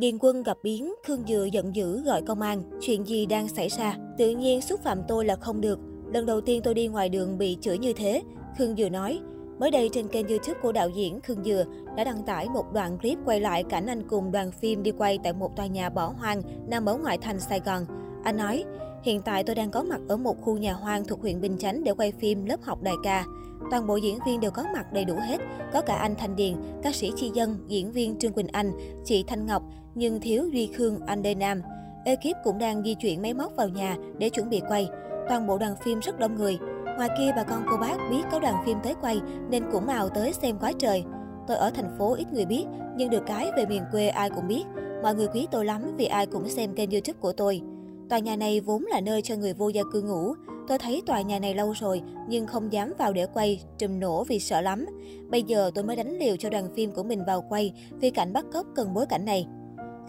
Điền quân gặp biến, Khương Dừa giận dữ gọi công an. Chuyện gì đang xảy ra? Tự nhiên xúc phạm tôi là không được. Lần đầu tiên tôi đi ngoài đường bị chửi như thế. Khương Dừa nói. Mới đây trên kênh youtube của đạo diễn Khương Dừa đã đăng tải một đoạn clip quay lại cảnh anh cùng đoàn phim đi quay tại một tòa nhà bỏ hoang nằm ở ngoại thành Sài Gòn. Anh nói, hiện tại tôi đang có mặt ở một khu nhà hoang thuộc huyện Bình Chánh để quay phim lớp học đại ca. Toàn bộ diễn viên đều có mặt đầy đủ hết, có cả anh Thanh Điền, ca sĩ Chi Dân, diễn viên Trương Quỳnh Anh, chị Thanh Ngọc, nhưng thiếu Duy Khương, anh Đê Nam. Ekip cũng đang di chuyển máy móc vào nhà để chuẩn bị quay. Toàn bộ đoàn phim rất đông người. Ngoài kia bà con cô bác biết có đoàn phim tới quay nên cũng ào tới xem quá trời. Tôi ở thành phố ít người biết, nhưng được cái về miền quê ai cũng biết. Mọi người quý tôi lắm vì ai cũng xem kênh youtube của tôi. Tòa nhà này vốn là nơi cho người vô gia cư ngủ. Tôi thấy tòa nhà này lâu rồi nhưng không dám vào để quay, trùm nổ vì sợ lắm. Bây giờ tôi mới đánh liều cho đoàn phim của mình vào quay vì cảnh bắt cóc cần bối cảnh này.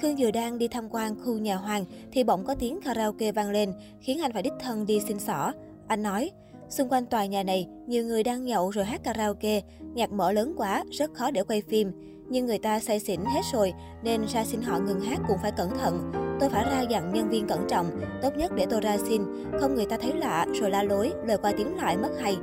Khương vừa đang đi tham quan khu nhà hoàng thì bỗng có tiếng karaoke vang lên, khiến anh phải đích thân đi xin xỏ. Anh nói, xung quanh tòa nhà này, nhiều người đang nhậu rồi hát karaoke, nhạc mở lớn quá, rất khó để quay phim. Nhưng người ta say xỉn hết rồi, nên ra xin họ ngừng hát cũng phải cẩn thận. Tôi phải ra dặn nhân viên cẩn trọng, tốt nhất để tôi ra xin, không người ta thấy lạ rồi la lối, lời qua tiếng lại mất hay.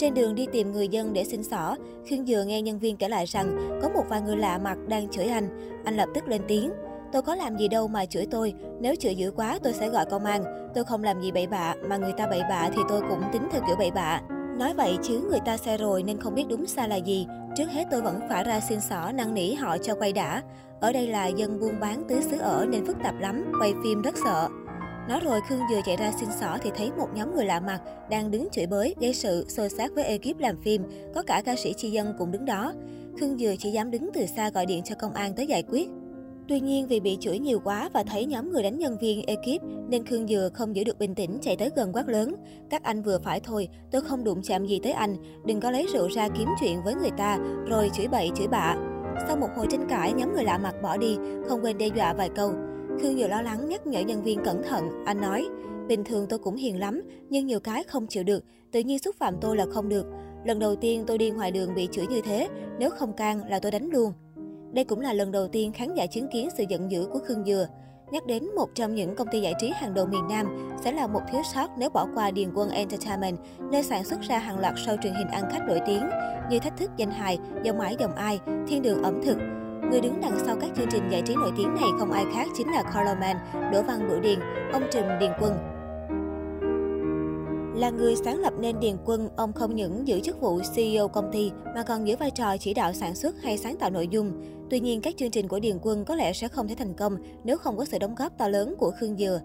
Trên đường đi tìm người dân để xin xỏ, Khương Dừa nghe nhân viên kể lại rằng có một vài người lạ mặt đang chửi anh. Anh lập tức lên tiếng. Tôi có làm gì đâu mà chửi tôi, nếu chửi dữ quá tôi sẽ gọi công an. Tôi không làm gì bậy bạ, mà người ta bậy bạ thì tôi cũng tính theo kiểu bậy bạ. Nói vậy chứ người ta xe rồi nên không biết đúng sai là gì. Trước hết tôi vẫn phải ra xin xỏ năn nỉ họ cho quay đã. Ở đây là dân buôn bán tứ xứ ở nên phức tạp lắm, quay phim rất sợ. Nói rồi Khương vừa chạy ra xin xỏ thì thấy một nhóm người lạ mặt đang đứng chửi bới, gây sự, xô xát với ekip làm phim, có cả ca sĩ Chi Dân cũng đứng đó. Khương vừa chỉ dám đứng từ xa gọi điện cho công an tới giải quyết. Tuy nhiên vì bị chửi nhiều quá và thấy nhóm người đánh nhân viên ekip nên Khương Dừa không giữ được bình tĩnh chạy tới gần quát lớn. Các anh vừa phải thôi, tôi không đụng chạm gì tới anh, đừng có lấy rượu ra kiếm chuyện với người ta rồi chửi bậy chửi bạ. Sau một hồi tranh cãi, nhóm người lạ mặt bỏ đi, không quên đe dọa vài câu. Khương Dừa lo lắng nhắc nhở nhân viên cẩn thận, anh nói, bình thường tôi cũng hiền lắm, nhưng nhiều cái không chịu được, tự nhiên xúc phạm tôi là không được. Lần đầu tiên tôi đi ngoài đường bị chửi như thế, nếu không can là tôi đánh luôn. Đây cũng là lần đầu tiên khán giả chứng kiến sự giận dữ của Khương Dừa. Nhắc đến một trong những công ty giải trí hàng đầu miền Nam sẽ là một thiếu sót nếu bỏ qua Điền Quân Entertainment, nơi sản xuất ra hàng loạt show truyền hình ăn khách nổi tiếng như Thách thức danh hài, Dòng mãi dòng ai, Thiên đường ẩm thực. Người đứng đằng sau các chương trình giải trí nổi tiếng này không ai khác chính là Colorman, Đỗ Văn Bửu Điền, ông Trùm Điền Quân. Là người sáng lập nên Điền Quân, ông không những giữ chức vụ CEO công ty mà còn giữ vai trò chỉ đạo sản xuất hay sáng tạo nội dung. Tuy nhiên, các chương trình của Điền Quân có lẽ sẽ không thể thành công nếu không có sự đóng góp to lớn của Khương Dừa.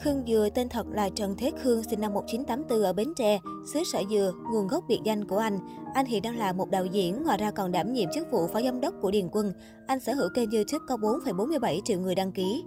Khương Dừa tên thật là Trần Thế Khương, sinh năm 1984 ở Bến Tre, xứ Sở Dừa, nguồn gốc biệt danh của anh. Anh hiện đang là một đạo diễn, ngoài ra còn đảm nhiệm chức vụ phó giám đốc của Điền Quân. Anh sở hữu kênh YouTube có 4,47 triệu người đăng ký.